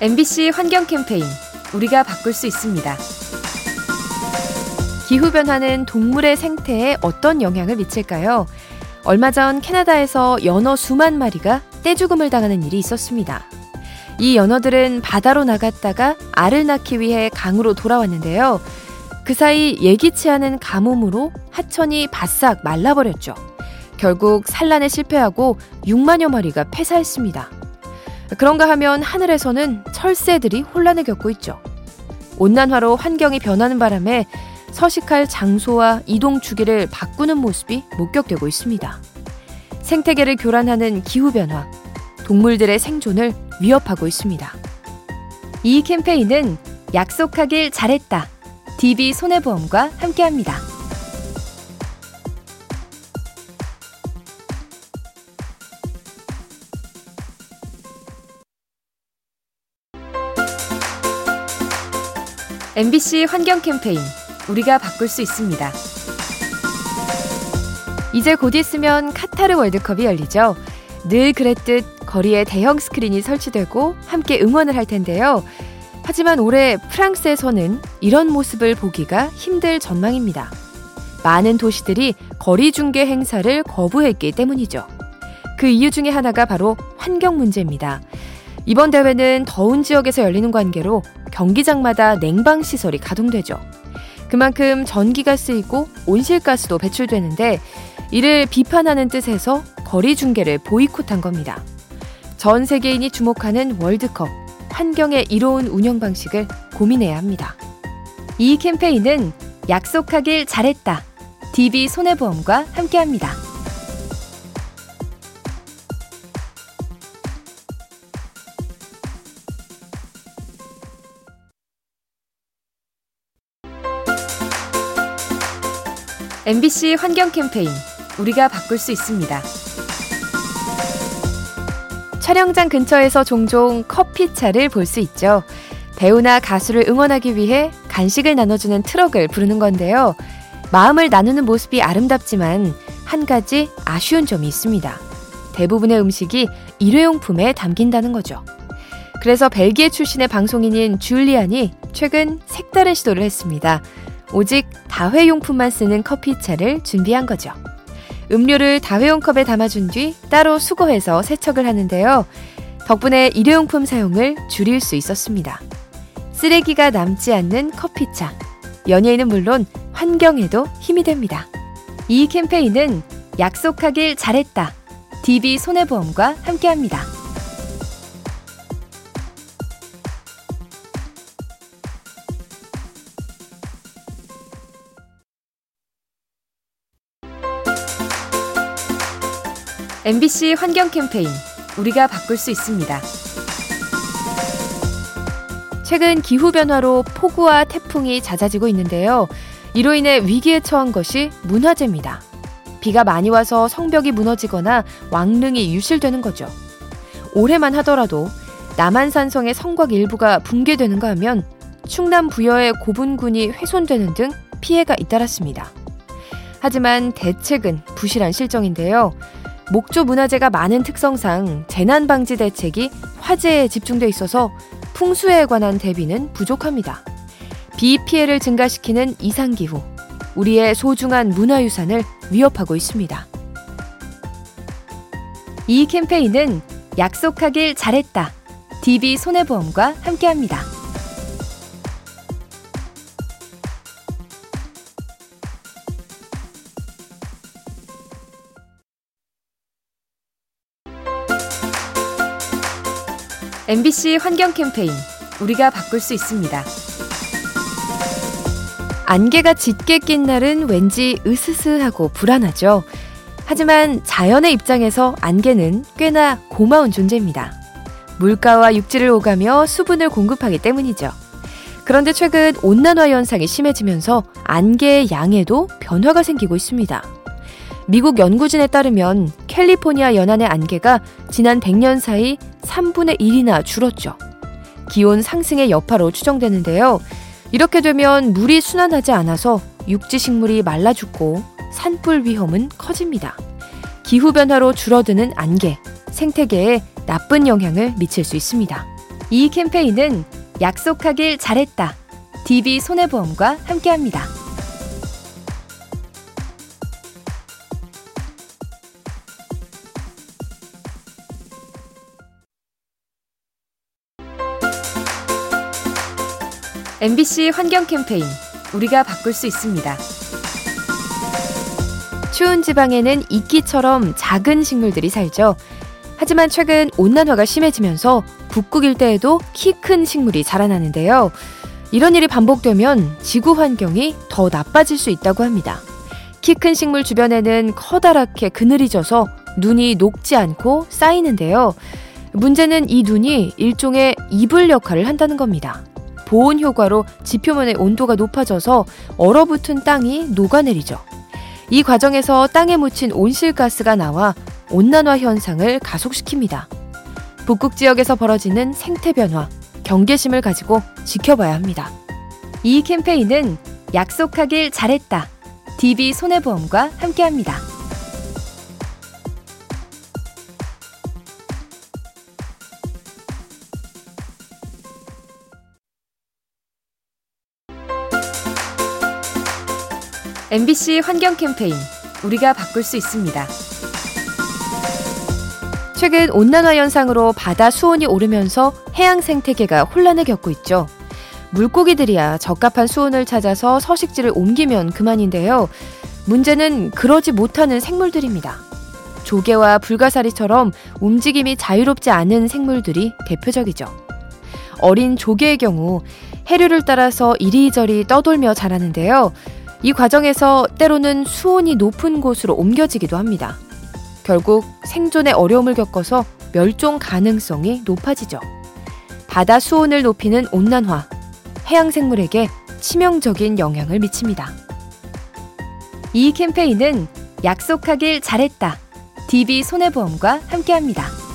MBC 환경 캠페인 우리가 바꿀 수 있습니다. 기후 변화는 동물의 생태에 어떤 영향을 미칠까요? 얼마 전 캐나다에서 연어 수만 마리가 떼죽음을 당하는 일이 있었습니다. 이 연어들은 바다로 나갔다가 알을 낳기 위해 강으로 돌아왔는데요. 그 사이 예기치 않은 가뭄으로 하천이 바싹 말라버렸죠. 결국 산란에 실패하고 6만여 마리가 폐사했습니다. 그런가 하면 하늘에서는 철새들이 혼란을 겪고 있죠. 온난화로 환경이 변하는 바람에 서식할 장소와 이동 주기를 바꾸는 모습이 목격되고 있습니다. 생태계를 교란하는 기후변화, 동물들의 생존을 위협하고 있습니다. 이 캠페인은 약속하길 잘했다. DB 손해보험과 함께합니다. MBC 환경 캠페인 우리가 바꿀 수 있습니다. 이제 곧 있으면 카타르 월드컵이 열리죠. 늘 그랬듯 거리에 대형 스크린이 설치되고 함께 응원을 할 텐데요. 하지만 올해 프랑스에서는 이런 모습을 보기가 힘들 전망입니다. 많은 도시들이 거리 중계 행사를 거부했기 때문이죠. 그 이유 중에 하나가 바로 환경 문제입니다. 이번 대회는 더운 지역에서 열리는 관계로 경기장마다 냉방 시설이 가동되죠. 그만큼 전기가 쓰이고 온실가스도 배출되는데 이를 비판하는 뜻에서 거리 중계를 보이콧한 겁니다. 전 세계인이 주목하는 월드컵, 환경에 이로운 운영 방식을 고민해야 합니다. 이 캠페인은 약속하길 잘했다. DB 손해보험과 함께합니다. MBC 환경 캠페인 우리가 바꿀 수 있습니다. 촬영장 근처에서 종종 커피차를 볼 수 있죠. 배우나 가수를 응원하기 위해 간식을 나눠주는 트럭을 부르는 건데요. 마음을 나누는 모습이 아름답지만 한 가지 아쉬운 점이 있습니다. 대부분의 음식이 일회용품에 담긴다는 거죠. 그래서 벨기에 출신의 방송인인 줄리안이 최근 색다른 시도를 했습니다. 오직 다회용품만 쓰는 커피차를 준비한 거죠. 음료를 다회용 컵에 담아준 뒤 따로 수거해서 세척을 하는데요. 덕분에 일회용품 사용을 줄일 수 있었습니다. 쓰레기가 남지 않는 커피차. 연예인은 물론 환경에도 힘이 됩니다. 이 캠페인은 약속하길 잘했다. DB 손해보험과 함께합니다. MBC 환경 캠페인 우리가 바꿀 수 있습니다. 최근 기후변화로 폭우와 태풍이 잦아지고 있는데요. 이로 인해 위기에 처한 것이 문화재입니다. 비가 많이 와서 성벽이 무너지거나 왕릉이 유실되는 거죠. 올해만 하더라도 남한산성의 성곽 일부가 붕괴되는가 하면 충남 부여의 고분군이 훼손되는 등 피해가 잇따랐습니다. 하지만 대책은 부실한 실정인데요. 목조 문화재가 많은 특성상 재난 방지 대책이 화재에 집중돼 있어서 풍수에 관한 대비는 부족합니다. 비 피해를 증가시키는 이상기후, 우리의 소중한 문화유산을 위협하고 있습니다. 이 캠페인은 약속하길 잘했다. DB 손해보험과 함께합니다. MBC 환경 캠페인 우리가 바꿀 수 있습니다. 안개가 짙게 낀 날은 왠지 으스스하고 불안하죠. 하지만 자연의 입장에서 안개는 꽤나 고마운 존재입니다. 물가와 육지를 오가며 수분을 공급하기 때문이죠. 그런데 최근 온난화 현상이 심해지면서 안개의 양에도 변화가 생기고 있습니다. 미국 연구진에 따르면 캘리포니아 연안의 안개가 지난 100년 사이 3분의 1이나 줄었죠. 기온 상승의 여파로 추정되는데요. 이렇게 되면 물이 순환하지 않아서 육지 식물이 말라 죽고 산불 위험은 커집니다. 기후변화로 줄어드는 안개, 생태계에 나쁜 영향을 미칠 수 있습니다. 이 캠페인은 약속하길 잘했다. DB 손해보험과 함께합니다. MBC 환경 캠페인 우리가 바꿀 수 있습니다. 추운 지방에는 이끼처럼 작은 식물들이 살죠. 하지만 최근 온난화가 심해지면서 북극 일대에도 키 큰 식물이 자라나는데요. 이런 일이 반복되면 지구 환경이 더 나빠질 수 있다고 합니다. 키 큰 식물 주변에는 커다랗게 그늘이 져서 눈이 녹지 않고 쌓이는데요. 문제는 이 눈이 일종의 이불 역할을 한다는 겁니다. 보온 효과로 지표면의 온도가 높아져서 얼어붙은 땅이 녹아내리죠. 이 과정에서 땅에 묻힌 온실가스가 나와 온난화 현상을 가속시킵니다. 북극 지역에서 벌어지는 생태 변화, 경계심을 가지고 지켜봐야 합니다. 이 캠페인은 약속하길 잘했다. DB 손해보험과 함께합니다. MBC 환경 캠페인 우리가 바꿀 수 있습니다. 최근 온난화 현상으로 바다 수온이 오르면서 해양 생태계가 혼란을 겪고 있죠. 물고기들이야 적합한 수온을 찾아서 서식지를 옮기면 그만인데요. 문제는 그러지 못하는 생물들입니다. 조개와 불가사리처럼 움직임이 자유롭지 않은 생물들이 대표적이죠. 어린 조개의 경우 해류를 따라서 이리저리 떠돌며 자라는데요. 이 과정에서 때로는 수온이 높은 곳으로 옮겨지기도 합니다. 결국 생존에 어려움을 겪어서 멸종 가능성이 높아지죠. 바다 수온을 높이는 온난화, 해양 생물에게 치명적인 영향을 미칩니다. 이 캠페인은 약속하길 잘했다. DB 손해보험과 함께합니다.